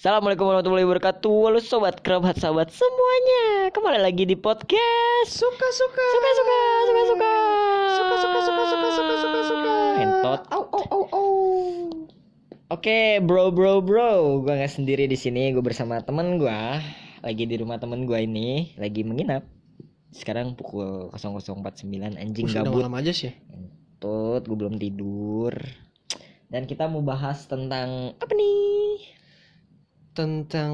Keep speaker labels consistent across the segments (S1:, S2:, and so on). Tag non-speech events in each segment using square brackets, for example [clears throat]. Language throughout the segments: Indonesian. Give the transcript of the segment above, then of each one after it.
S1: Assalamualaikum warahmatullahi wabarakatuh. Halo sobat kerabat sahabat semuanya. Kembali lagi di podcast.
S2: Suka-suka Suka-suka
S1: Suka-suka Suka-suka Suka-suka Suka-suka
S2: Suka
S1: Entot.
S2: Au au
S1: Oke bro bro bro. Gue gak sendiri di sini. Gue bersama temen gue Lagi di rumah temen gue ini. Lagi menginap. Sekarang pukul 00.49 Anjing
S2: Udah
S1: gabut.
S2: malam aja sih
S1: ya? Tut, Gue belum tidur. Dan kita mau bahas tentang Apa nih?
S2: Tentang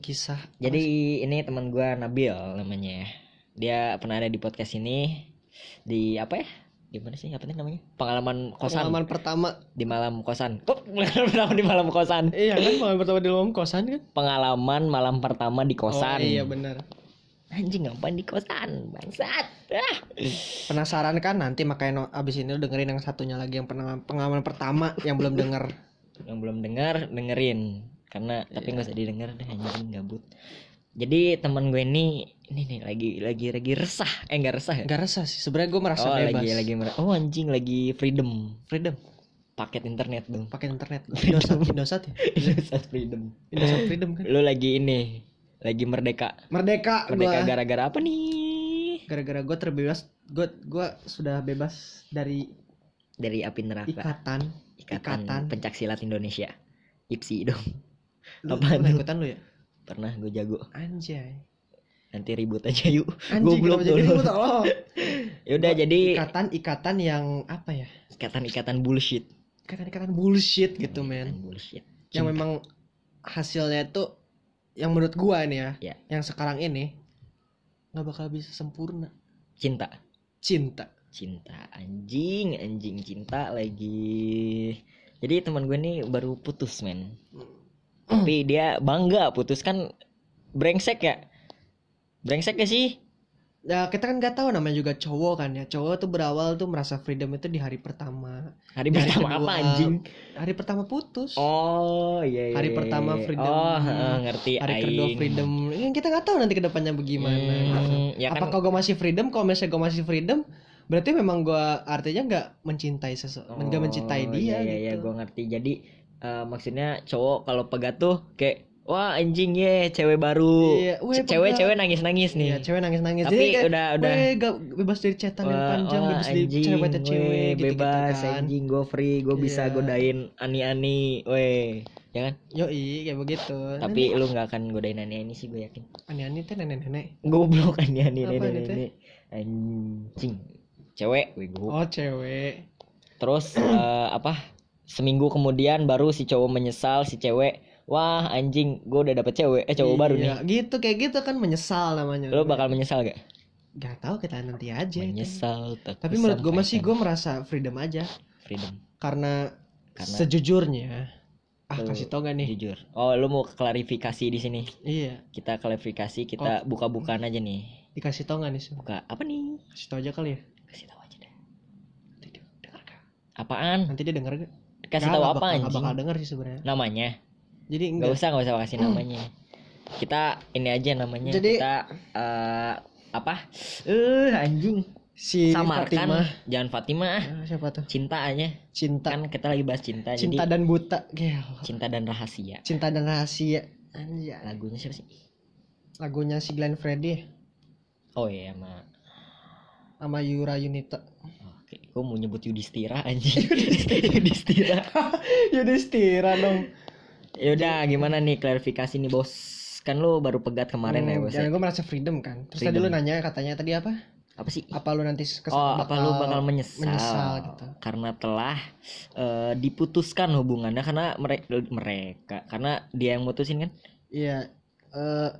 S2: kisah.
S1: Jadi ini teman gua Nabil namanya. Dia pernah ada di podcast ini di apa ya? Di mana sih? Apa namanya? Pengalaman kosan
S2: Pengalaman pertama.
S1: di malam kosan. Kok pengalaman pertama di malam kosan?
S2: Iya kan pengalaman pertama di dalam kosan kan?
S1: Pengalaman malam pertama di kosan.
S2: Oh, iya benar.
S1: Anjing ngapain di kosan? Bangsat. Ah.
S2: Penasaran kan nanti makanya no- abis ini lu dengerin yang satunya lagi yang pengalaman, pengalaman pertama yang belum denger.
S1: Yang belum dengar dengerin karena tapi nggak usah didengar deh anjing gabut. Jadi teman gue ini ini nih lagi lagi lagi resah. Eh enggak resah ya?
S2: Gak resah sih. Sebenarnya gue merasa
S1: oh,
S2: bebas.
S1: lagi lagi mer- Oh anjing lagi freedom.
S2: freedom.
S1: paket internet dong
S2: Pakai internet. [laughs] Indosat, Indosat ya. [laughs]
S1: Indosat freedom
S2: Indosat freedom kan.
S1: lu lagi ini lagi merdeka
S2: Merdeka.
S1: merdeka
S2: gua.
S1: gara-gara apa nih
S2: Gara-gara gue terbebas. Gue gue sudah bebas dari
S1: dari api neraka
S2: ikatan.
S1: ikatan,
S2: ikatan.
S1: pencak silat Indonesia IPSI dong
S2: Lu, pernah
S1: tuh?
S2: ikutan lu ya?
S1: pernah gue jago
S2: Anjay.
S1: nanti ribut aja yuk Goblok
S2: kenapa jadi ribut, [laughs] tolong.
S1: yaudah jadi
S2: ikatan-ikatan yang apa ya?
S1: ikatan-ikatan bullshit
S2: Ikatan-ikatan bullshit gitu, men.
S1: Ikatan bullshit
S2: Yang
S1: Cinta.
S2: memang hasilnya tuh yang menurut gua nih ya,
S1: Ya.
S2: yang sekarang ini nggak bakal bisa sempurna.
S1: cinta
S2: Cinta.
S1: cinta anjing anjing cinta lagi jadi teman gue nih baru putus men tapi dia bangga putus kan brengsek ya brengsek ya sih
S2: Ya kita kan nggak tahu namanya juga cowok kan ya. Cowok tuh berawal tuh merasa freedom itu di hari pertama.
S1: hari
S2: Di hari
S1: pertama
S2: kedua,
S1: apa anjing
S2: Hari pertama putus.
S1: oh iya, iya
S2: Hari
S1: iya,
S2: pertama
S1: iya.
S2: freedom.
S1: oh ngerti
S2: hari kedua
S1: aing.
S2: freedom. Ini kita nggak tahu nanti ke depannya bagaimana.
S1: Hmm, ya kan
S2: Apakah gue masih freedom? Kalau misalnya gue masih freedom, berarti memang gue artinya nggak mencintai seseorang, nggak mencintai
S1: Oh, iya,
S2: dia
S1: iya, iya,
S2: gitu.
S1: gue ngerti jadi eh, maksudnya cowok kalau pegat tuh kayak wah anjing ye cewek baru
S2: Iya, weh,
S1: cewek-cewek
S2: pegat.
S1: nangis-nangis nih
S2: Iya, cewek nangis nangis.
S1: Tapi
S2: Jadi kayak,
S1: udah udah
S2: "Weh, gak bebas dari chatan yang panjang,
S1: wah,
S2: bebas dari cewek
S1: weh,
S2: cewek gitu,
S1: bebas
S2: kan.
S1: anjing gue free gue bisa
S2: Iya.
S1: godain ani-ani weh ya kan
S2: Yoi, kayak begitu.
S1: tapi lu nggak akan godain ani-ani sih gue yakin
S2: aneh-aneh tuh nenek-nenek.
S1: goblok ani-ani
S2: Apa
S1: nenek
S2: itu?
S1: nenek anjing cewek wego
S2: Oh, cewek.
S1: terus [clears throat] eh, apa seminggu kemudian baru si cowok menyesal si cewek wah anjing gue udah dapet cewek eh cowok baru nih
S2: Iya, gitu kayak gitu kan menyesal namanya.
S1: lu bakal menyesal gak
S2: Gak tahu kita nanti aja.
S1: menyesal tak
S2: Tapi menurut gue masih gue merasa freedom aja
S1: freedom
S2: karena,
S1: Karena-
S2: sejujurnya ah kasih tau gak nih?
S1: jujur oh lu mau klarifikasi di sini
S2: Iya,
S1: kita klarifikasi kita buka-bukaan aja nih
S2: dikasih tau gak nih? Su?
S1: buka apa nih
S2: Kasih tau aja kali ya.
S1: kasih tahu aja deh
S2: Nanti dia denger gak?
S1: apaan
S2: Nanti dia denger gak?
S1: Kasih tahu apa
S2: bakal- nggak
S1: anjing
S2: bakal denger sih sebenarnya.
S1: namanya
S2: Jadi
S1: nggak
S2: enggak.
S1: usah nggak usah kasih [clears throat] namanya kita ini aja namanya
S2: Jadi-
S1: kita eh, apa eh anjing
S2: Si
S1: samarkan
S2: Fatimah.
S1: jangan Fatimah
S2: Ah, siapa tuh?
S1: cinta aja
S2: Cinta.
S1: kan kita lagi bahas cinta,
S2: Cinta
S1: jadi
S2: dan buta. Gel.
S1: cinta dan rahasia
S2: Cinta dan rahasia. Anjay.
S1: lagunya siapa sih
S2: Lagunya si Glenn Fredly
S1: oh iya sama
S2: sama Yura Yunita.
S1: Oke gue mau nyebut Yudhistira [laughs] anjing Yudhistira
S2: Yudhistira [laughs] dong.
S1: yaudah gimana nih klarifikasi nih bos kan lu baru pegat kemarin ya
S2: Hmm,
S1: bos ya?
S2: Jangan gue merasa freedom kan. Terus tadi
S1: Freedom.
S2: lu nanya katanya tadi apa?
S1: apa sih
S2: Apa lu nanti kes-
S1: Oh, apa lu bakal menyesal,
S2: menyesal gitu.
S1: karena telah eh, diputuskan hubungannya karena mereka mereka karena dia yang mutusin kan?
S2: Iya. eh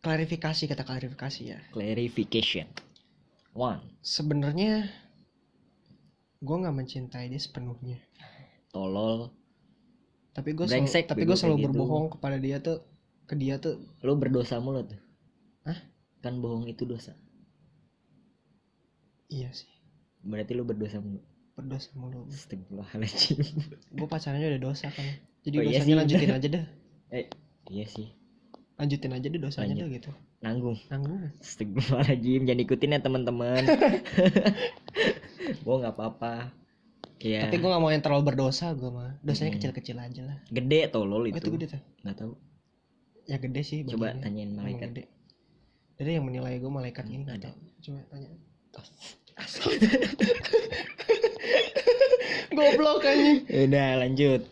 S2: klarifikasi kata klarifikasi ya.
S1: Clarification. One,
S2: Sebenarnya gue nggak mencintai dia sepenuhnya.
S1: tolol.
S2: Tapi gue
S1: Brengsek,
S2: tapi gue selalu
S1: gitu.
S2: berbohong kepada dia tuh ke dia tuh
S1: Lu berdosa mulu tuh.
S2: Hah?
S1: Kan bohong itu dosa.
S2: iya sih
S1: Berarti lu berdosa mulu.
S2: berdosa mulu.
S1: Astagfirullahaladzim.
S2: Gue pacarannya udah dosa kan. Jadi
S1: Oh, iya
S2: dosanya
S1: sih.
S2: lanjutin aja dah.
S1: eh, iya sih.
S2: Lanjutin aja deh dosanya
S1: Lanjut.
S2: tuh gitu.
S1: Nanggung.
S2: Nanggung.
S1: Astagfirullahaladzim. Jangan ikutin ya teman-teman. [laughs] Gua nggak apa-apa. Iya.
S2: Tapi gue gak mau yang terlalu berdosa gue mah. Dosanya
S1: Hmm.
S2: kecil-kecil aja lah.
S1: Gede tolol
S2: Oh,
S1: itu.
S2: itu gede tuh.
S1: Nggak tahu.
S2: Ya gede sih.
S1: Coba
S2: bagiannya.
S1: tanyain malaikat.
S2: gede. Jadi yang menilai gue malaikat ini nggak
S1: ada.
S2: Coba tanya. [laughs] [laughs] Goblok anjing.
S1: Udah lanjut.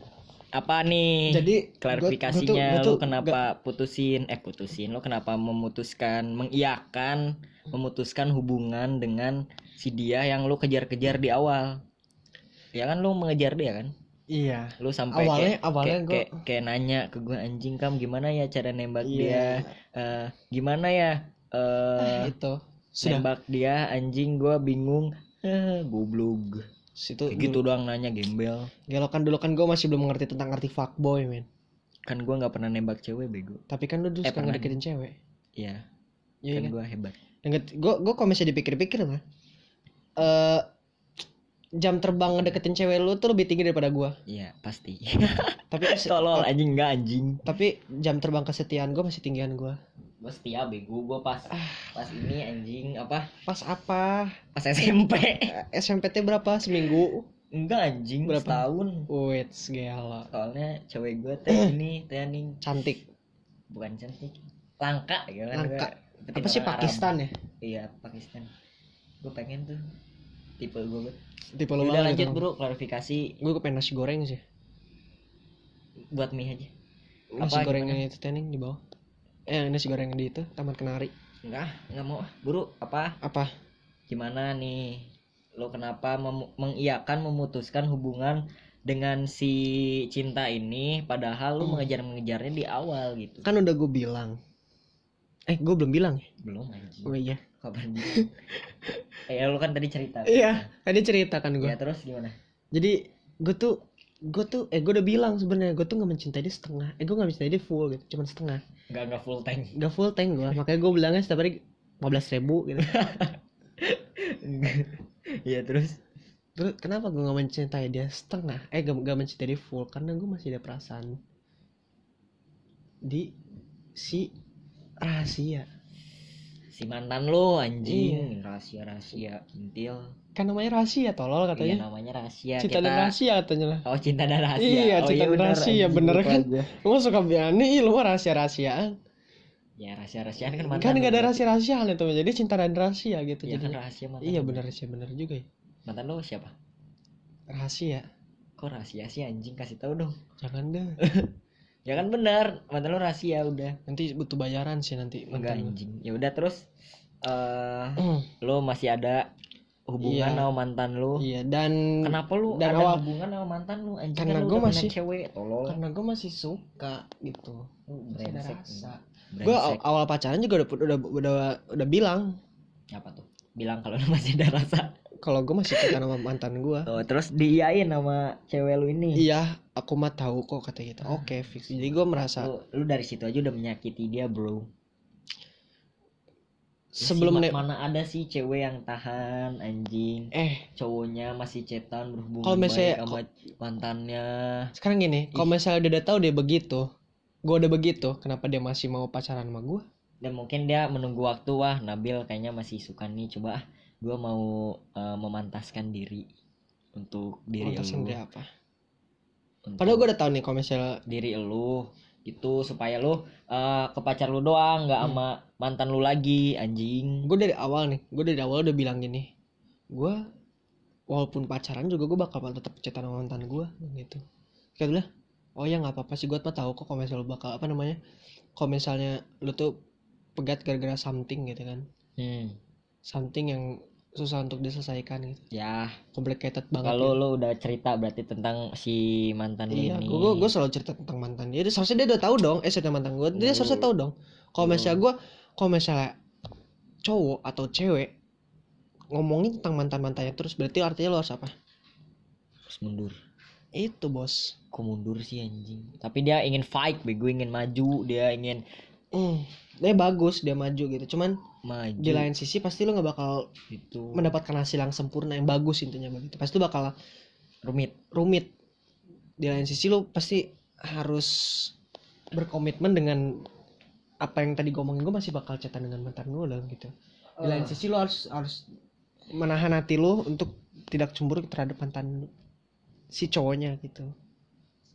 S1: Apa nih?
S2: Jadi
S1: klarifikasinya
S2: gua tuh-
S1: lu kenapa putusin? Eh putusin. Lu kenapa memutuskan mengiyakan memutuskan hubungan dengan si dia yang lu kejar-kejar di awal? Ya kan lu mengejar dia kan?
S2: Iya.
S1: lu sampai
S2: Awalnya-
S1: kayak,
S2: awalnya
S1: kayak,
S2: gua-
S1: kayak, kayak nanya ke gue anjing kam gimana ya cara nembak
S2: Iya.
S1: dia? Eh, gimana ya? Eh
S2: itu. Sudah.
S1: nembak dia anjing gua bingung. Eh goblok
S2: situ
S1: kayak gitu doang nanya gembel
S2: Gelo kan dulu kan gue masih belum mengerti tentang arti fuckboy men.
S1: kan gua nggak pernah nembak cewek bego
S2: Tapi kan lu dulu
S1: Eh,
S2: suka ngedeketin cewek.
S1: Iya
S2: Iya
S1: kan
S2: kan?
S1: gua hebat
S2: Gue gue kalau misalnya dipikir-pikir mah, eh jam terbang ngedeketin cewek lu tuh lebih tinggi daripada gue.
S1: Iya pasti
S2: Tapi [laughs]
S1: Tolol anjing enggak anjing
S2: tapi jam terbang kesetiaan gue masih tinggian gue.
S1: Gue setia bego Gue pas Pas ini anjing Apa
S2: Pas apa?
S1: Pas SMP
S2: Eh, SMPT berapa seminggu?
S1: Enggak anjing
S2: Berapa?
S1: Setahun
S2: Wait, gelo.
S1: Soalnya cewek gue teh ini Teh nih
S2: Cantik.
S1: Bukan cantik Langka gitu kan
S2: Langka.
S1: Gua
S2: Apa sih
S1: orang Arab.
S2: Pakistan ya?
S1: Iya Pakistan Gue pengen tuh Tipe gue
S2: Tipe lu
S1: Udah lanjut
S2: gitu.
S1: bro Klarifikasi
S2: Gue pengen nasi goreng sih.
S1: Buat mie aja
S2: Nasi
S1: Apa,
S2: goreng
S1: gimana?
S2: yang itu tening di bawah. Eh, nasi goreng di itu Taman Kenari.
S1: Enggak Enggak mau Buru apa
S2: Apa?
S1: gimana nih lo kenapa mem- mengiyakan memutuskan hubungan dengan si cinta ini padahal lo
S2: Hmm.
S1: mengejar-mengejarnya di awal gitu
S2: Kan udah gue bilang. Eh, gue belum bilang ya?
S1: belum anjing
S2: Oh iya.
S1: kabar eh lo kan tadi cerita
S2: Iya, tadi cerita kan gue.
S1: ya terus gimana
S2: Jadi gue tuh gue tuh eh gue udah bilang sebenarnya gue tuh nggak mencintai dia setengah. Eh gue nggak mencintai dia full gitu cuman setengah.
S1: Nggak nggak full tank.
S2: Nggak full tank gue makanya gue bilangnya setiap hari 15 ribu gitu. [laughs]
S1: Iya terus
S2: terus kenapa gue nggak mencintai dia setengah? Eh gak, gak mencintai dia full karena gue masih ada perasaan di si rahasia
S1: si mantan lo anjing.
S2: Iya.
S1: rahasia rahasia intil.
S2: Kan namanya rahasia tolol
S1: iya
S2: katanya
S1: namanya rahasia.
S2: Cinta dan
S1: kita
S2: rahasia katanya lah.
S1: Oh cinta dan rahasia.
S2: Iya,
S1: oh,
S2: cinta dan
S1: bener,
S2: rahasia,
S1: anjing,
S2: bener kan? lu suka bilang nih lu rahasia rahasiaan
S1: ya rahasia rahasiaan kan mantan
S2: kan nggak ada rahasia rahasiaan itu jadi cinta dan rahasia gitu
S1: Iya kan
S2: jadi.
S1: rahasia mantan
S2: iya benar sih benar juga ya.
S1: Mantan lo siapa?
S2: Rahasia.
S1: Kok rahasia sih anjing? Kasih tahu dong.
S2: Jangan deh [laughs]
S1: ya kan benar mantan lo rahasia udah.
S2: Nanti butuh bayaran sih nanti
S1: enggak
S2: lu.
S1: anjing. Ya udah terus eh
S2: Hmm,
S1: lo masih ada hubungan
S2: Iya.
S1: sama mantan lo.
S2: Iya dan
S1: kenapa lu
S2: dan
S1: ada
S2: awal-
S1: hubungan sama mantan lu anjing
S2: Karena
S1: kan lu punya
S2: masih-
S1: cewek tolol.
S2: karena gue masih suka gitu.
S1: Lu
S2: masih ada
S1: brengsek
S2: rasa.
S1: Brengsek.
S2: gue awal pacaran juga udah udah udah udah bilang.
S1: Apa tuh? Bilang kalau lu [laughs] masih ada rasa
S2: kalau gue masih suka sama mantan gue
S1: oh, terus diiyain sama cewek lu ini?
S2: Iya aku mah tahu kok kata gitu. Oke fix. Jadi gue merasa
S1: lu, lu dari situ aja udah menyakiti dia bro.
S2: Sebelum
S1: ma- mana ada sih cewek yang tahan anjing?
S2: Eh.
S1: Cowoknya masih cetan berhubungan
S2: Kalau misalnya-
S1: baik sama mantannya.
S2: Sekarang gini kalau misalnya dia udah tahu dia begitu gue udah begitu kenapa dia masih mau pacaran sama gue
S1: dan mungkin dia menunggu waktu wah Nabil kayaknya masih suka nih coba. ah gue mau eh, memantaskan diri untuk diri
S2: Mantasin
S1: lu.
S2: dia apa?
S1: Untuk
S2: padahal gue udah tahu nih kalau misalnya
S1: diri lu itu supaya lu eh, ke pacar lu doang nggak
S2: Hmm.
S1: sama mantan lu lagi anjing.
S2: Gue dari awal nih gue dari awal udah bilang gini gue walaupun pacaran juga gue bakal tetap chatan sama mantan gue gitu. Kayak bilang oh ya nggak apa-apa sih gue mah tahu kok kalau misalnya lu bakal apa namanya kalau misalnya lu tuh pegat gara-gara something gitu kan.
S1: Hmm.
S2: something yang susah untuk diselesaikan gitu.
S1: Ya.
S2: Complicated banget
S1: kalau
S2: gitu.
S1: lu udah cerita berarti tentang si mantan
S2: iya
S1: ini.
S2: gue gue selalu cerita tentang mantan dia. Dia seharusnya dia udah tahu dong eh cerita mantan gue dia
S1: Lu-
S2: seharusnya tahu dong. Kalau misalnya gue kalau misalnya cowok atau cewek ngomongin tentang mantan mantannya terus berarti artinya lo harus apa?
S1: Terus mundur.
S2: Itu bos.
S1: Kok mundur sih anjing? Tapi dia ingin fight bego ingin maju dia ingin
S2: hmm, dia bagus dia maju gitu. Cuman
S1: maju.
S2: di lain sisi pasti lo nggak bakal
S1: itu.
S2: mendapatkan hasil yang sempurna yang bagus intinya begitu. Pasti lo bakal
S1: rumit.
S2: rumit. Di lain sisi lo pasti harus berkomitmen dengan apa yang tadi gue omongin gue masih bakal chatan dengan mantan gue lah gitu. Di lain
S1: Ah.
S2: sisi lo harus harus menahan hati lo untuk tidak cemburu terhadap mantan si cowoknya gitu.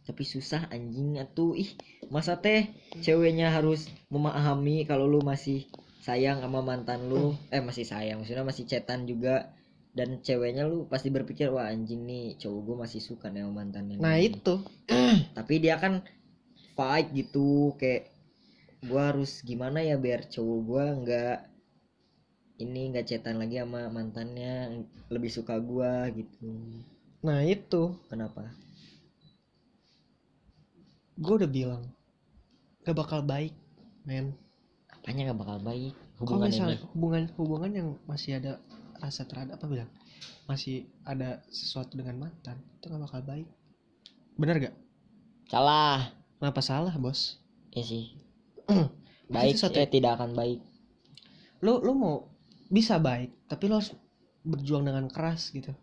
S1: Tapi susah anjing. Atuh ih masa teh ceweknya harus memahami kalau lu masih sayang sama mantan lu? Eh masih sayang maksudnya masih cetan juga. Dan ceweknya lu pasti berpikir wah anjing nih cowok gue masih suka nih sama mantannya
S2: nah
S1: nih."
S2: itu. [clears throat]
S1: Tapi dia kan fight gitu kayak gua harus gimana ya biar cowok gua nggak ini nggak cetan lagi sama mantannya lebih suka gua gitu.
S2: Nah itu.
S1: Kenapa?
S2: Gue udah bilang gak bakal baik men.
S1: Apanya nggak bakal baik? Hubungan
S2: misalnya
S1: ini
S2: hubungan hubungan yang masih ada rasa terhadap apa bilang? Masih ada sesuatu dengan mantan itu gak bakal baik. Bener gak?
S1: Salah.
S2: Kenapa salah bos? [clears throat]
S1: Ya sih. Baik
S2: satu-
S1: eh tidak akan baik.
S2: Lu lu mau bisa baik tapi lu harus berjuang dengan keras gitu.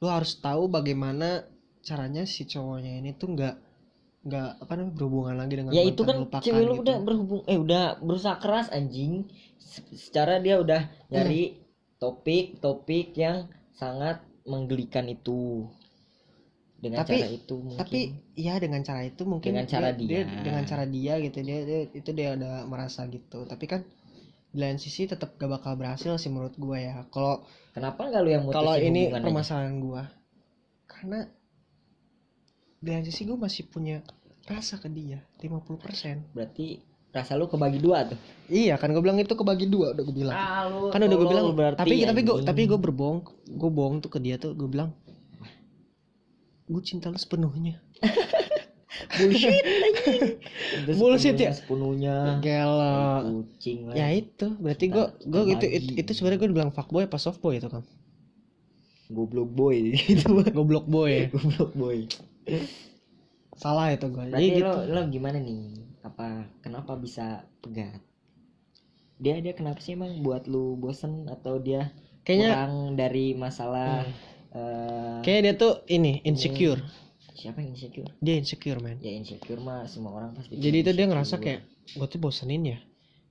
S2: Lu harus tahu bagaimana caranya si cowoknya ini tuh nggak nggak apa namanya berhubungan lagi dengan
S1: ya itu kan cewek lu
S2: gitu.
S1: udah berhubung eh udah berusaha keras anjing. Se- secara dia udah nyari topik-topik yang sangat menggelikan itu. Dengan
S2: Tapi-
S1: cara itu mungkin.
S2: tapi ya dengan cara itu mungkin
S1: Dengan cara dia.
S2: dengan cara dia gitu dia, dia- itu dia udah merasa gitu. Tapi kan di lain sisi tetap gak bakal berhasil sih menurut gua ya. Kalau
S1: kenapa nggak lu yang
S2: kalau ini permasalahan gua? Karena di lain sisi gua masih punya rasa ke dia 50%
S1: berarti rasa lu kebagi dua tuh?
S2: Iya kan gua bilang itu kebagi dua udah gua bilang.
S1: Ah, lu
S2: kan udah gue bilang
S1: berarti,
S2: tapi tapi gue tapi gue berbohong gue bohong tuh ke dia tuh gue bilang gue cinta lu sepenuhnya. [laughs]
S1: Bullshit anjing. Itu
S2: Bullshit ya?
S1: sepenuhnya sepenuhnya.
S2: Gela
S1: kucing lah.
S2: Ya itu berarti gue gue itu itu, itu sebenarnya gue bilang fuckboy apa softboy itu kan
S1: goblok boy. Gitu [laughs]
S2: goblok boy.
S1: Goblok boy
S2: salah itu gue jadi
S1: Berarti
S2: gitu
S1: lo, lo gimana nih? Apa kenapa bisa pegat? Dia dia kenapa sih emang buat lu bosen atau dia
S2: kayaknya
S1: kurang dari masalah eh,
S2: kayak dia tuh ini insecure
S1: siapa yang insecure?
S2: dia insecure man
S1: Ya insecure mah semua orang pasti.
S2: jadi itu dia ngerasa kayak gue tuh bosenin ya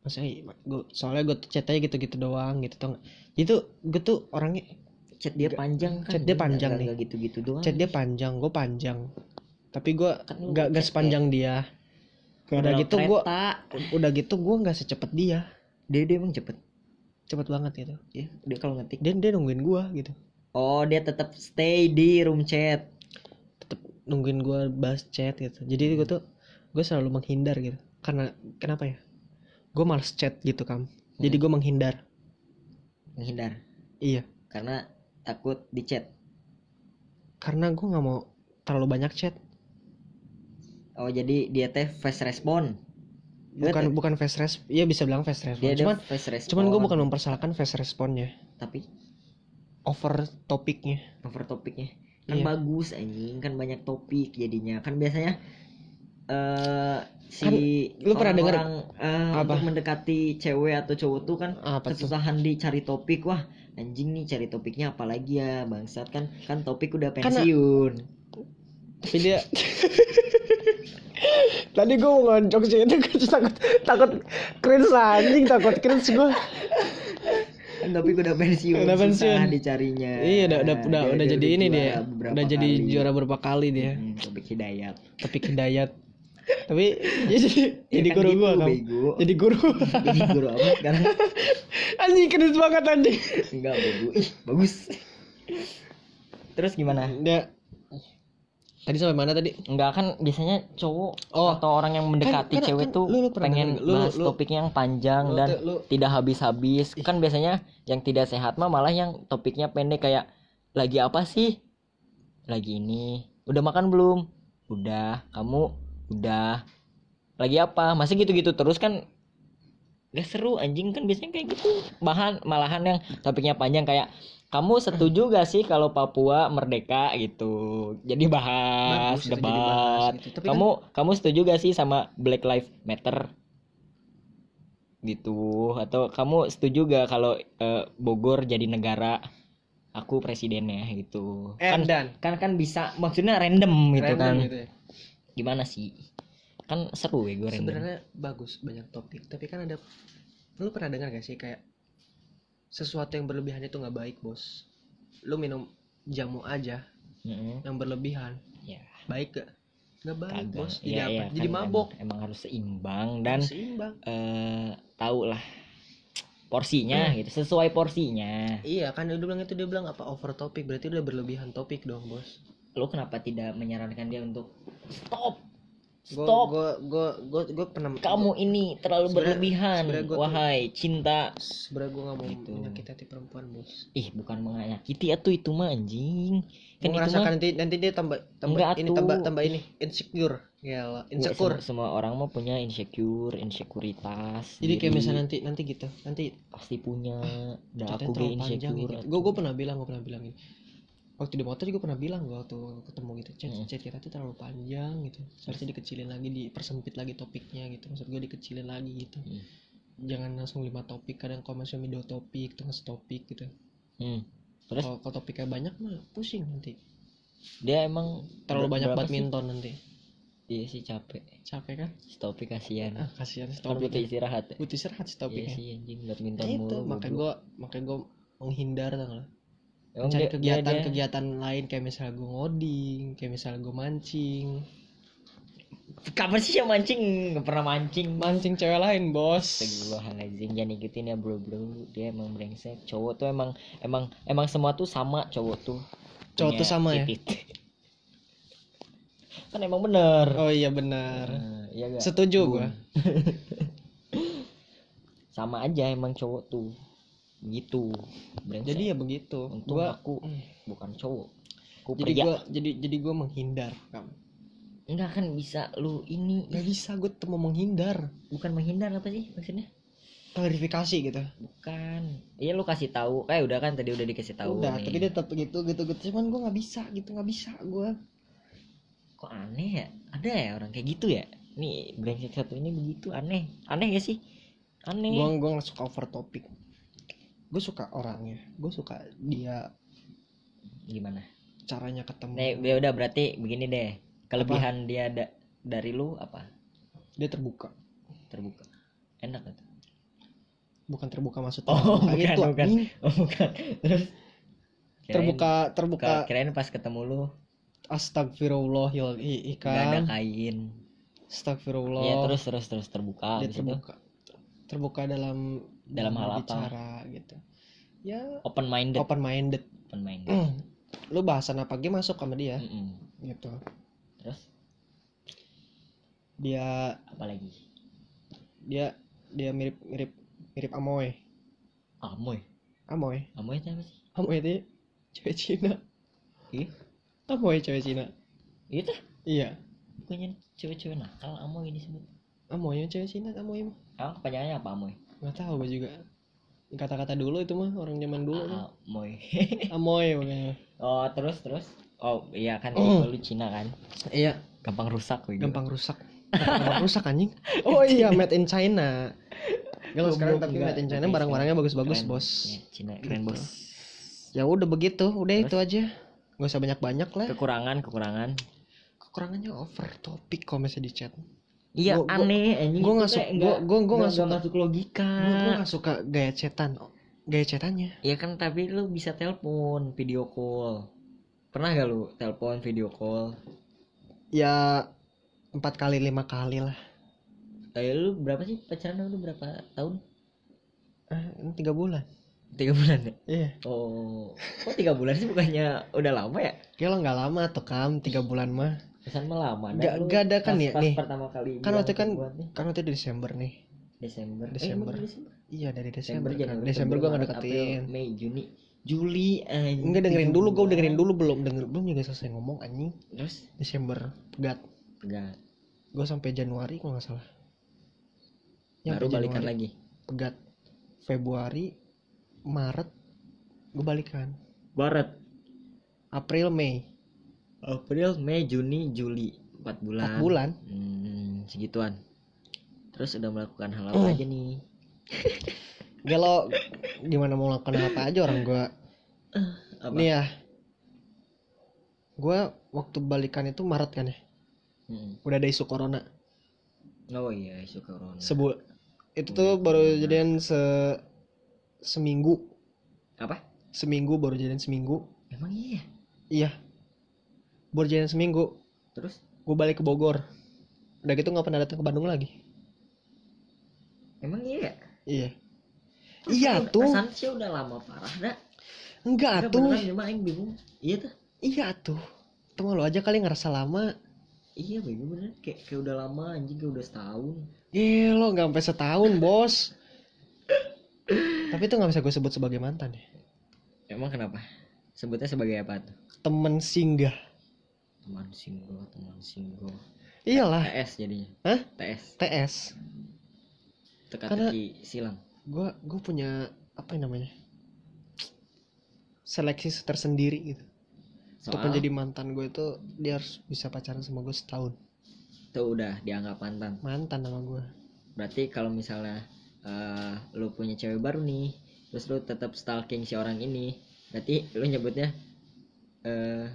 S2: masa gue soalnya gue tuh chat aja gitu-gitu doang gitu tuh itu gue tuh orangnya
S1: chat dia panjang kan.
S2: chat dia panjang nih.
S1: Gak gitu-gitu doang.
S2: chat dia panjang gue panjang tapi gue
S1: Kan
S2: gak, sepanjang dia
S1: Kayak
S2: udah gitu gua-
S1: kereta.
S2: udah gitu gue nggak secepat dia
S1: dia dia emang cepet.
S2: cepet banget gitu
S1: Ya, dia kalau ngetik.
S2: dia dia nungguin gue gitu
S1: Oh, dia tetap stay di room chat.
S2: tetep nungguin gue bahas chat gitu jadi gue tuh gue selalu menghindar gitu karena kenapa ya gue males chat gitu kan jadi gue menghindar
S1: Menghindar
S2: iya
S1: karena takut di chat.
S2: karena gue nggak mau terlalu banyak chat
S1: Oh, jadi dia teh fast respon.
S2: bukan bukan fast resp iya bisa bilang fast respon
S1: Dia
S2: cuman
S1: fast respon.
S2: cuman gue bukan mempersalahkan fast responnya
S1: tapi
S2: over topiknya
S1: over topiknya kan
S2: Iya.
S1: bagus anjing kan banyak topik jadinya kan biasanya eh si
S2: Kan, lu pernah denger
S1: orang eh,
S2: apa?
S1: untuk mendekati cewek atau cowok tuh kan
S2: apa tuh
S1: kesusahan dicari topik wah anjing nih cari topiknya apa lagi ya? Bangsat kan kan topik udah
S2: Karena-
S1: pensiun.
S2: Tapi dia [laughs] tadi gue mau ngoncok sih itu gue takut takut cringe anjing takut cringe gue
S1: kan topik udah pensiun
S2: Udah
S1: susah
S2: pensiun.
S1: dicarinya.
S2: Iya udah udah udah, udah jadi ini dia. udah jadi
S1: kali.
S2: juara berapa kali dia.
S1: Hmm, topik hidayat.
S2: Tapi hidayat tapi jadi
S1: Ya
S2: jadi
S1: kan
S2: guru
S1: gitu,
S2: gua kan
S1: bego.
S2: jadi guru
S1: jadi guru apa sekarang [laughs]
S2: anjing cringe banget anjing
S1: enggak bego bagus terus gimana
S2: dia tadi sampai mana tadi
S1: Enggak kan biasanya cowok
S2: Oh.
S1: atau orang yang mendekati
S2: Kan- kan-
S1: cewek
S2: kan
S1: tuh
S2: lu- lu pernah
S1: pengen
S2: lu-
S1: bahas
S2: lu-
S1: topiknya yang panjang
S2: lu
S1: dan
S2: lu-
S1: tidak habis-habis. Kan biasanya yang tidak sehat mah malah yang topiknya pendek kayak lagi apa sih? Lagi ini. Udah makan belum? Udah. Kamu udah. Lagi apa? Masih gitu-gitu terus kan gak seru anjing. Kan biasanya kayak gitu. Bahan malahan yang topiknya panjang kayak kamu setuju gak sih kalau Papua merdeka? gitu. Jadi bahas
S2: Bagus itu jadi
S1: debat.
S2: bahas gitu. Tapi
S1: kamu kamu setuju gak sih sama Black Lives Matter? Gitu. Atau kamu setuju gak kalau eh, Bogor jadi negara aku presidennya? Gitu. Kan
S2: dan
S1: kan kan bisa maksudnya random gitu kan.
S2: gitu ya.
S1: Gimana sih? Kan seru ya gue
S2: sebenarnya bagus banyak topik. Tapi kan ada lu pernah dengar gak sih kayak sesuatu yang berlebihan itu nggak baik bos? Lu minum jamu aja
S1: Mm-mm.
S2: yang berlebihan.
S1: Ya.
S2: Baik gak? Nggak baik
S1: kagak.
S2: bos. Jadi
S1: Iya,
S2: apa?
S1: Iya,
S2: jadi
S1: kan
S2: mabok.
S1: Emang, emang harus seimbang dan
S2: seimbang.
S1: eh tahu lah porsinya gitu sesuai porsinya.
S2: Iya kan dia bilang itu dia bilang apa? Over topik berarti udah berlebihan topik dong bos.
S1: Lo kenapa tidak menyarankan dia untuk stop.
S2: Gue
S1: stop.
S2: gue gue gue gue pernah
S1: kamu ini terlalu berlebihan
S2: sebenarnya gua tuh-
S1: wahai cinta.
S2: Sebenarnya gue gak mau
S1: Gitu.
S2: menyakiti hati perempuan bos.
S1: Ih bukan menyakiti atuh itu mah anjing.
S2: Gue
S1: kan itu
S2: ngerasakan
S1: mah
S2: nanti nanti dia tambah tambah
S1: Enggak,
S2: ini tambah tambah ini insecure. Ya
S1: Nggak,
S2: insecure.
S1: semua, semua orang mah punya insecure insekuritas
S2: jadi kayak misalnya nanti nanti gitu. Nanti
S1: pasti punya. Dan
S2: ceritanya
S1: aku
S2: panjang
S1: insecure
S2: gitu. gue gue pernah bilang gue pernah bilang ini waktu di motor juga pernah bilang gue waktu ketemu gitu chat
S1: Hmm.
S2: chat kita tuh terlalu panjang gitu. Seharusnya dikecilin lagi dipersempit lagi topiknya gitu. Maksud gue dikecilin lagi gitu.
S1: Hmm.
S2: jangan langsung lima topik kadang kalau masih dua topik tengah topik gitu.
S1: Hmm. terus?
S2: Kalau topiknya banyak mah pusing nanti.
S1: Dia emang
S2: terlalu banyak badminton nanti.
S1: Sih? iya sih capek.
S2: Capek kan?
S1: Stopi kasihan.
S2: Ah kasihan
S1: kan
S2: topik
S1: butuh istirahat ya.
S2: Butuh istirahat sih
S1: iya
S2: topiknya
S1: sih anjing badminton
S2: Nah,
S1: mulu
S2: itu makanya gue makanya gue menghindar tau nggak?
S1: Emang
S2: mencari
S1: dia- dia-
S2: kegiatan
S1: dia-
S2: kegiatan lain kayak misalnya gue ngoding kayak misalnya gue mancing.
S1: Kapan sih yang mancing? Nggak pernah mancing.
S2: Mancing cewek lain bos.
S1: Astagfirullahaladzim jangan ikutin ya bro bro dia emang brengsek. Cowok tuh emang emang emang semua tuh sama cowok tuh.
S2: Cowok tuh sama ya?
S1: titik. [laughs] kan emang bener.
S2: Oh iya benar
S1: Nah, iya gak?
S2: setuju gue [laughs]
S1: sama aja emang cowok tuh gitu. Brengsek
S2: jadi ya begitu.
S1: untung
S2: gue
S1: aku bukan cowok. Aku
S2: jadi gue jadi jadi gue menghindar kamu
S1: enggak kan bisa lu ini
S2: nggak bisa gue tuh mau menghindar.
S1: Bukan menghindar apa sih maksudnya?
S2: Klarifikasi gitu.
S1: Bukan. Iya lu kasih tahu. Kayak udah kan tadi udah dikasih tahu
S2: udah
S1: nih.
S2: tapi dia tetap gitu gitu gitu. Cuman gue nggak bisa gitu. Nggak bisa gue
S1: kok aneh ya? Ada ya orang kayak gitu ya? Nih brengsek satu ini begitu. Aneh. Aneh gak sih? Aneh.
S2: Gue gue suka over topik gue suka orangnya. Gue suka dia
S1: gimana?
S2: caranya ketemu.
S1: Nih ya udah berarti begini deh. Kelebihan dia da- dari lu apa?
S2: Dia terbuka.
S1: Terbuka. Enak tuh?
S2: Bukan terbuka maksudnya.
S1: Oh,
S2: terbuka
S1: bukan,
S2: gitu,
S1: bukan. [laughs] oh bukan. Terus? Kirain-
S2: terbuka terbuka.
S1: ka- kirain pas ketemu lu.
S2: Astagfirullahaladzim
S1: gak ada
S2: ikan
S1: kain.
S2: Astagfirullah
S1: Iya terus terus terus terbuka
S2: dia
S1: itu
S2: terbuka dalam
S1: Dalam hal apa?
S2: bicara gitu. Ya
S1: open minded
S2: open minded
S1: open minded
S2: lu bahasan apa aja masuk sama dia.
S1: Mm-mm.
S2: gitu.
S1: Terus?
S2: Dia
S1: apa lagi?
S2: dia dia mirip mirip mirip Amoy.
S1: Amoy?
S2: Amoy.
S1: Amoy itu apa sih?
S2: Amoy itu cewek Cina.
S1: Iya.
S2: Amoy cewek Cina.
S1: Itu
S2: iya.
S1: Bukannya cewek-cewek nakal amoy disebut
S2: Amoy yang cewek Cina Amoy mah.
S1: Emang kepanjangannya apa amoy?
S2: Nggak tahu gue juga. Kata-kata dulu itu mah orang zaman dulu tuh.
S1: amoy. [laughs]
S2: Amoy makanya.
S1: Oh terus terus? Oh iya kan
S2: Oh.
S1: lu Cina kan.
S2: Iya.
S1: Gampang rusak gitu
S2: gampang rusak. Gampang rusak anjing. [laughs] Oh iya made in China. Kalau sekarang tapi made in China barang-barangnya bagus-bagus bos.
S1: Ya, Cina keren
S2: Gitu.
S1: bos.
S2: Ya udah begitu udah itu aja. Nggak usah banyak-banyak lah.
S1: Kekurangan kekurangan.
S2: Kekurangannya over topik kalau misalnya di chat
S1: iya
S2: Gua-
S1: aneh anjing.
S2: gua
S1: Itu
S2: nggak su-
S1: kayak
S2: gua- gua- nggak suka.
S1: masuk logika.
S2: gue nggak suka gaya chatan gaya chatannya
S1: ya kan tapi lu bisa telepon video call. Pernah gak lu telepon video call?
S2: Ya empat kali lima kali lah.
S1: Eh, lu berapa sih? Pacaran lu berapa tahun?
S2: Eh, ini tiga bulan.
S1: Tiga bulan ya?
S2: Iya.
S1: Oh kok tiga bulan sih? Bukannya udah lama ya?
S2: Kayak lo nggak lama tuh kam tiga bulan mah
S1: pesan mah lama
S2: Nggak- nggak ada kan
S1: pas-
S2: ya,
S1: pas
S2: nih.
S1: pertama kali
S2: Kan waktu kan- kan waktu itu Desember nih
S1: Desember Eh,
S2: Desember.
S1: Desember
S2: iya dari
S1: Desember
S2: Desember kan.
S1: Januari
S2: Desember gue nggak
S1: Maret,
S2: deketin
S1: Mei Juni Juli anjing
S2: Enggak dengerin dulu, gue dengerin dulu belum denger belum juga selesai ngomong anjing.
S1: terus
S2: Desember pegat.
S1: enggak
S2: Gue sampai Januari kalau nggak salah.
S1: baru
S2: sampai
S1: balikan
S2: Januari,
S1: lagi
S2: Pegat. Februari, Maret, gue balikan.
S1: Barat
S2: April, Mei,
S1: April Mei Juni Juli empat bulan
S2: empat bulan.
S1: hmm, segituan terus udah melakukan hal
S2: Oh.
S1: apa aja nih
S2: Gak [laughs] lo gimana mau lakukan apa aja orang gue.
S1: apa
S2: Nih ya. Gue waktu balikan itu Maret kan ya.
S1: Hmm.
S2: Udah ada isu corona.
S1: oh iya isu corona
S2: Sebul itu tuh baru jadian se seminggu
S1: apa
S2: seminggu baru jadian seminggu
S1: emang iya
S2: iya baru jalan seminggu.
S1: Terus?
S2: Gue balik ke Bogor. Udah gitu nggak pernah datang ke Bandung lagi.
S1: Emang iya?
S2: Iya. Iya tuh.
S1: sih udah lama parah dah
S2: enggak
S1: Enggak,
S2: tuh.
S1: beneran cuma aing bingung. Iya tuh.
S2: Iya tuh. Teman lo aja kali ngerasa lama.
S1: Iya bego bener kayak kayak udah lama anjing kayak udah setahun.
S2: Iya lo nggak sampai setahun bos. Tapi itu nggak bisa gue sebut sebagai mantan ya.
S1: Emang kenapa? Sebutnya sebagai apa tuh?
S2: Temen singgah
S1: teman single teman single.
S2: Iyalah.
S1: TS jadinya.
S2: Hah?
S1: TS
S2: TS
S1: teka-teki silang.
S2: gue gue punya apa yang namanya? Seleksi tersendiri gitu. Untuk
S1: soal?
S2: menjadi mantan gue itu dia harus bisa pacaran sama gue setahun.
S1: Tuh udah dianggap mantan?
S2: Mantan sama gue
S1: berarti kalau misalnya eh lu punya cewek baru nih terus lu tetap stalking si orang ini berarti lu nyebutnya eh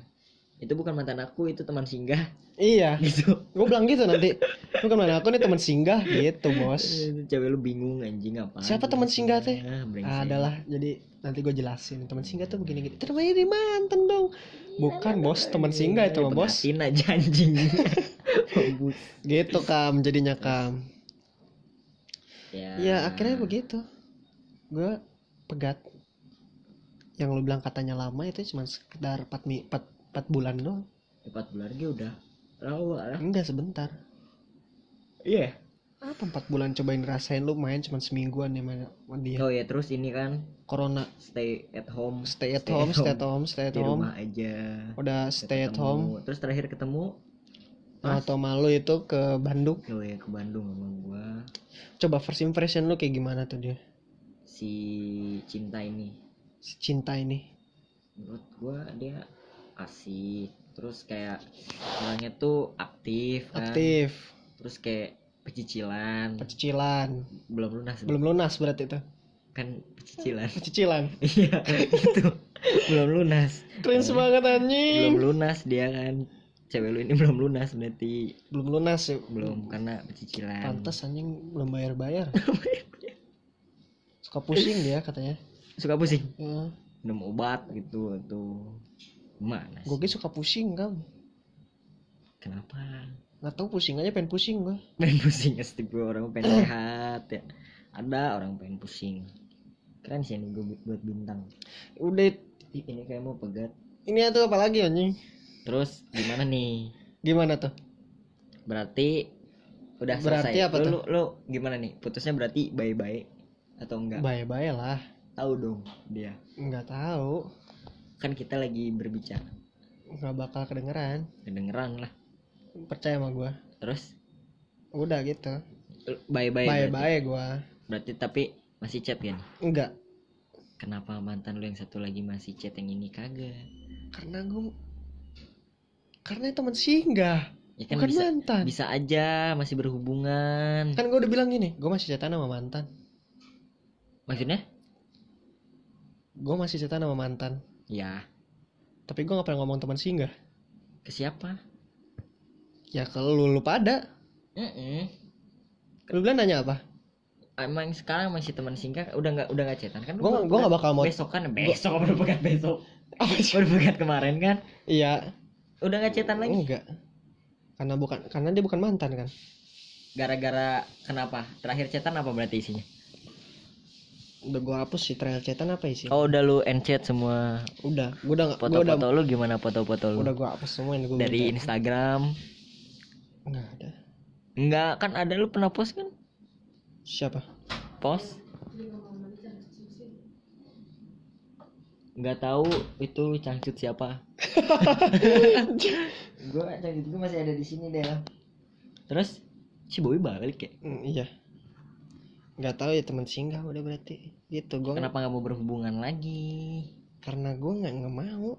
S1: itu bukan mantan aku itu teman singgah.
S2: Iya. [laughs]
S1: Gitu.
S2: Gue bilang gitu nanti. Bukan mana aku nih teman singgah gitu bos. [laughs]
S1: Cewek lu bingung anjing apa
S2: Siapa teman singgah teh?
S1: brengsek.
S2: adalah jadi nanti gue jelasin teman singgah tuh begini gini namanya di mantan dong. Bukan bos teman singgah itu mah bos.
S1: Perhatiin aja anjing. [laughs]
S2: Gitu kam jadinya kam.
S1: Ya.
S2: Ya akhirnya begitu. Gue pegat. Yang lu bilang katanya lama itu cuma sekedar 4, mi- 4, 4 bulan doang.
S1: Empat bulan lagi udah. Lama lah.
S2: Enggak sebentar.
S1: Iya.
S2: Apa 4 bulan cobain rasain? Lu main cuma semingguan ya sama dia.
S1: Oh ya terus ini kan
S2: corona.
S1: Stay at home.
S2: Stay at home stay at home. stay at
S1: di
S2: home.
S1: rumah aja.
S2: Udah stay at
S1: Ketemu.
S2: home.
S1: Terus terakhir ketemu?
S2: Atau malu itu ke Bandung?
S1: Oh ya ke Bandung sama gua.
S2: Coba first impression lu kayak gimana tuh dia?
S1: Si cinta ini.
S2: Si cinta ini.
S1: Menurut gua dia asik. Terus kayak orangnya tuh aktif kan.
S2: Aktif.
S1: Terus kayak pecicilan.
S2: Pecicilan.
S1: Belum lunas.
S2: Belum lunas berarti itu?
S1: Kan pecicilan.
S2: Pecicilan. [laughs]
S1: Iya itu. Belum lunas.
S2: Cringe banget anjing.
S1: Belum lunas dia kan. Cewek lu ini [laughs] belum lunas berarti.
S2: Belum lunas ya.
S1: Belum karena pecicilan.
S2: Pantas anjing belum bayar [laughs] bayar. Suka pusing dia katanya.
S1: Suka pusing?
S2: Ya.
S1: minum obat gitu tuh mana sih?
S2: gue suka pusing kan
S1: kenapa?
S2: Nggak tahu pusing aja pengen pusing gue [laughs]
S1: pengen pusing pasti gue orang pengen sehat ya. Ada orang pengen pusing. Keren sih ini gue buat bintang.
S2: Udah
S1: ini kayak mau pegat.
S2: Ini tuh apa lagi anjing?
S1: Terus gimana nih?
S2: Gimana tuh?
S1: Berarti udah
S2: Berarti
S1: selesai.
S2: apa
S1: lu,
S2: tuh?
S1: lu, lu gimana nih? Putusnya berarti bye-bye atau enggak?
S2: Bye bye lah.
S1: Tahu dong dia.
S2: Nggak tahu
S1: kan kita lagi berbicara.
S2: Nggak bakal kedengeran.
S1: Kedengeran lah.
S2: Percaya sama gue
S1: terus?
S2: Udah gitu.
S1: Bye bye
S2: bye bye gue
S1: berarti tapi masih chat kan?
S2: Enggak
S1: kenapa mantan lu yang satu lagi masih chat yang ini kagak?
S2: Karena gue karena teman singgah
S1: ya kan
S2: bukan
S1: bisa
S2: mantan.
S1: bisa aja masih berhubungan.
S2: Kan gue udah bilang gini gue masih chatan sama mantan.
S1: Maksudnya?
S2: Gue masih chatan sama mantan
S1: ya
S2: tapi gue gak pernah ngomong teman singgah
S1: ke siapa?
S2: Ya kalau lu, lu pada.
S1: Mm-mm.
S2: lu bilang nanya apa?
S1: Emang sekarang masih teman singgah udah nggak udah nggak chatan kan?
S2: Gua- gua nggak bakal mau-
S1: besok kan? besok baru pekat besok. [laughs] Baru pekat kemarin kan?
S2: Iya.
S1: Udah nggak chatan lagi?
S2: Enggak. Karena bukan karena dia bukan mantan kan.
S1: Gara-gara kenapa? Terakhir chatan apa berarti isinya
S2: udah gue hapus sih trial chatan apa sih
S1: oh udah lu enchat semua
S2: udah gue udah gua udah
S1: foto-foto lu gimana foto-foto lu?
S2: Udah gue hapus semua ini gue
S1: dari Instagram.
S2: Nggak ada.
S1: Enggak kan ada lu pernah post kan?
S2: Siapa?
S1: Post. Nggak tahu itu cangcut siapa. [laughs] Gue cangcut gue masih ada di sini deh terus si Boy balik ya?
S2: Hmm, iya nggak tahu ya teman singgah udah berarti. Gitu gue
S1: kenapa nggak mau berhubungan lagi?
S2: Karena gue nggak nggak mau.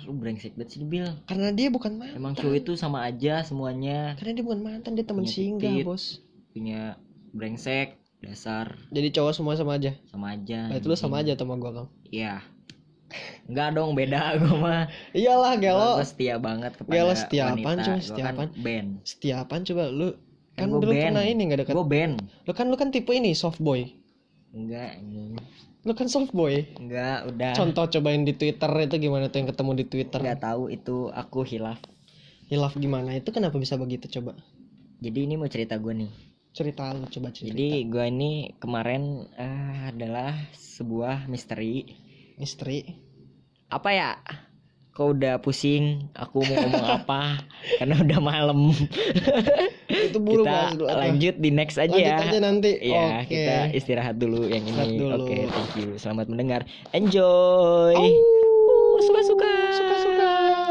S1: Lu brengsek banget sih Bil.
S2: Karena dia bukan mantan.
S1: Emang cowok itu sama aja semuanya.
S2: Karena dia bukan mantan dia teman singgah bos.
S1: punya brengsek dasar.
S2: Jadi cowok semua sama aja?
S1: Sama aja
S2: nah, itu lu sama aja sama gue kamu
S1: iya. Enggak dong beda [laughs] gue mah.
S2: Iyalah gelo.
S1: Gue setia banget kepada
S2: Gelo, setia
S1: wanita.
S2: apaan,
S1: Gua
S2: setia
S1: kan
S2: apaan?
S1: band.
S2: Setia apaan coba lu kan dulu
S1: band.
S2: pernah ini nggak dekat
S1: gue band.
S2: Lu kan lu kan tipe ini soft boy.
S1: Enggak ini
S2: lu kan soft boy?
S1: Enggak udah.
S2: Contoh cobain di twitter itu gimana tuh yang ketemu di twitter?
S1: Nggak tahu itu aku hilaf.
S2: Hilaf gimana? Itu kenapa bisa begitu coba?
S1: Jadi ini mau cerita gue nih.
S2: Cerita lu coba cerita.
S1: Jadi gue ini kemarin eh, adalah sebuah misteri.
S2: Istri
S1: apa ya kau udah pusing aku mau ngomong apa [laughs] karena udah malam
S2: itu buru
S1: kita
S2: dulu
S1: lanjut di next aja
S2: lanjut
S1: ya
S2: aja nanti
S1: Iya,
S2: oke
S1: kita istirahat dulu yang ini. Oke, thank you. Selamat mendengar. Enjoy.
S2: Au.
S1: suka-suka.
S2: suka suka